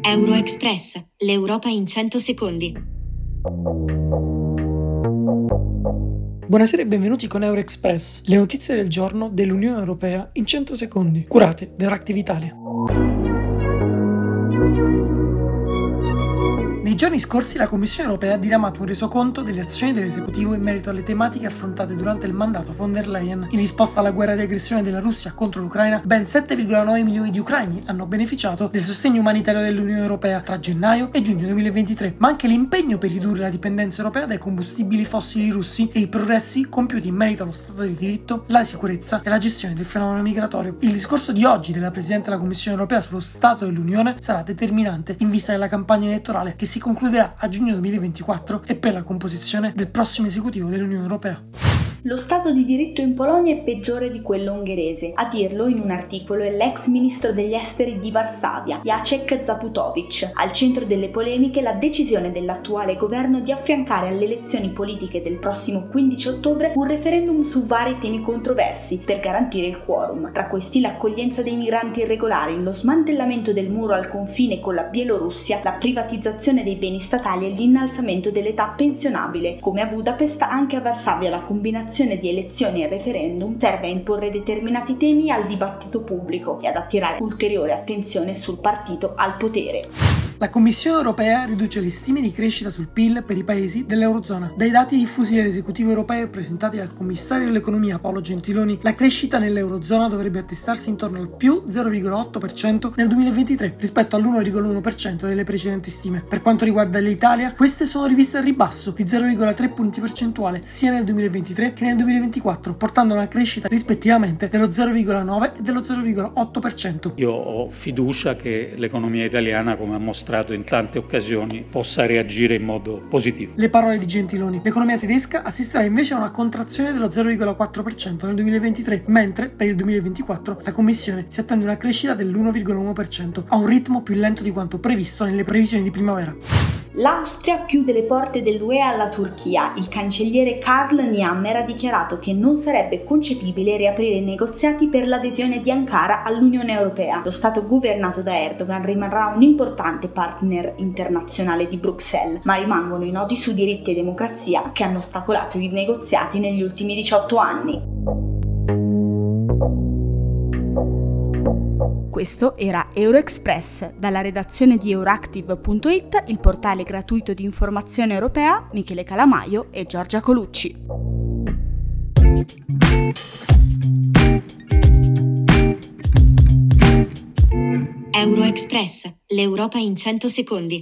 Euroexpress, l'Europa in 100 secondi. Buonasera e benvenuti con Euroexpress, le notizie del giorno dell'Unione Europea in 100 secondi, curate da Euractiv Italia. Giorni scorsi la Commissione europea ha diramato un resoconto delle azioni dell'esecutivo in merito alle tematiche affrontate durante il mandato von der Leyen. In risposta alla guerra di aggressione della Russia contro l'Ucraina, ben 7,9 milioni di ucraini hanno beneficiato del sostegno umanitario dell'Unione europea tra gennaio e giugno 2023, ma anche l'impegno per ridurre la dipendenza europea dai combustibili fossili russi e i progressi compiuti in merito allo Stato di diritto, la sicurezza e la gestione del fenomeno migratorio. Il discorso di oggi della Presidente della Commissione europea sullo Stato dell'Unione sarà determinante in vista della campagna elettorale che si concluderà a giugno 2024 e per la composizione del prossimo esecutivo dell'Unione Europea. Lo Stato di diritto in Polonia è peggiore di quello ungherese. A dirlo in un articolo è l'ex ministro degli esteri di Varsavia, Jacek Zaputovic. Al centro delle polemiche la decisione dell'attuale governo di affiancare alle elezioni politiche del prossimo 15 ottobre un referendum su vari temi controversi per garantire il quorum. Tra questi l'accoglienza dei migranti irregolari, lo smantellamento del muro al confine con la Bielorussia, la privatizzazione dei beni statali e l'innalzamento dell'età pensionabile. Come a Budapest, anche a Varsavia la combinazione l'organizzazione di elezioni e referendum serve a imporre determinati temi al dibattito pubblico e ad attirare ulteriore attenzione sul partito al potere. La Commissione europea riduce le stime di crescita sul PIL per i paesi dell'Eurozona. Dai dati diffusi dall'esecutivo europeo presentati dal commissario dell'economia Paolo Gentiloni, la crescita nell'Eurozona dovrebbe attestarsi intorno al più 0,8% nel 2023 rispetto all'1,1% delle precedenti stime. Per quanto riguarda l'Italia, queste sono riviste al ribasso di 0,3 punti percentuali sia nel 2023 che nel 2024, portando una crescita rispettivamente dello 0,9 e dello 0,8%. Io ho fiducia che l'economia italiana, come ha mostrato mostrato in tante occasioni possa reagire in modo positivo. Le parole di Gentiloni. L'economia tedesca assisterà invece a una contrazione dello 0,4% nel 2023, mentre per il 2024 la Commissione si attende una crescita dell'1,1%, a un ritmo più lento di quanto previsto nelle previsioni di primavera. L'Austria chiude le porte dell'UE alla Turchia. Il cancelliere Karl Niammer ha dichiarato che non sarebbe concepibile riaprire i negoziati per l'adesione di Ankara all'Unione Europea. Lo Stato governato da Erdogan rimarrà un importante partner internazionale di Bruxelles, ma rimangono i nodi su diritti e democrazia che hanno ostacolato i negoziati negli ultimi 18 anni. Questo era Euroexpress, dalla redazione di Euractiv.it, il portale gratuito di informazione europea, Michele Calamaio e Giorgia Colucci. Euroexpress, l'Europa in 100 secondi.